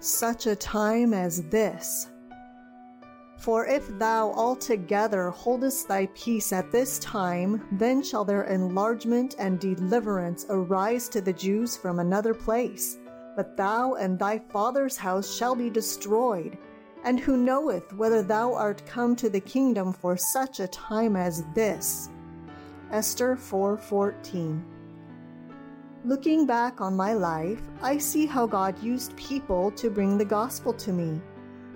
such a time as this. For if thou altogether holdest thy peace at this time, then shall their enlargement and deliverance arise to the Jews from another place. But thou and thy father's house shall be destroyed. And who knoweth whether thou art come to the kingdom for such a time as this? Esther 4:14 Looking back on my life, I see how God used people to bring the gospel to me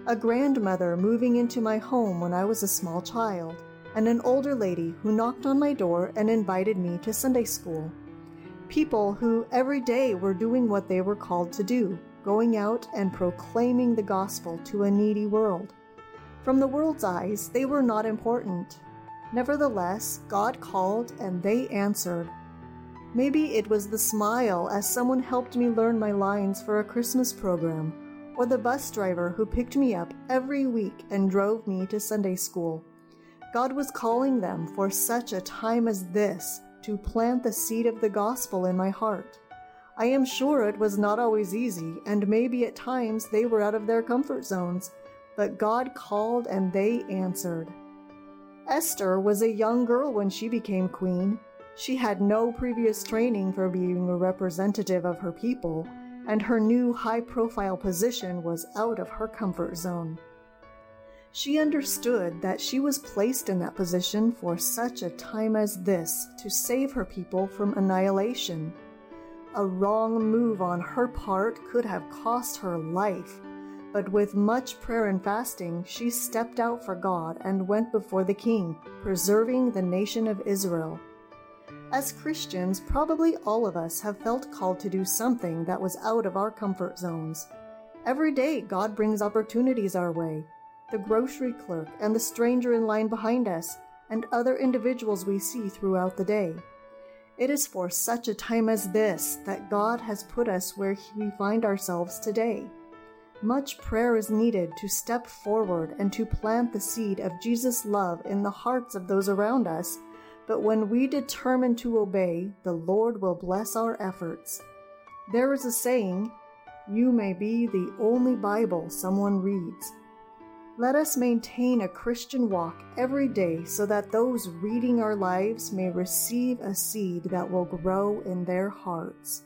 a grandmother moving into my home when I was a small child, and an older lady who knocked on my door and invited me to Sunday school. People who every day were doing what they were called to do, going out and proclaiming the gospel to a needy world. From the world's eyes, they were not important. Nevertheless, God called and they answered. Maybe it was the smile as someone helped me learn my lines for a Christmas program or the bus driver who picked me up every week and drove me to Sunday school. God was calling them for such a time as this to plant the seed of the gospel in my heart. I am sure it was not always easy, and maybe at times they were out of their comfort zones, but God called and they answered. Esther was a young girl when she became queen. She had no previous training for being a representative of her people and her new high profile position was out of her comfort zone. She understood that she was placed in that position for such a time as this to save her people from annihilation. A wrong move on her part could have cost her life, but with much prayer and fasting, she stepped out for God and went before the king, preserving the nation of Israel. As Christians, probably all of us have felt called to do something that was out of our comfort zones. Every day, God brings opportunities our way. The grocery clerk and the stranger in line behind us, and other individuals we see throughout the day. It is for such a time as this that God has put us where we find ourselves today. Much prayer is needed to step forward and to plant the seed of Jesus' love in the hearts of those around us but when we determine to obey, the Lord will bless our efforts. There is a saying, You may be the only Bible someone reads. Let us maintain a Christian walk every day so that those reading our lives may receive a seed that will grow in their hearts.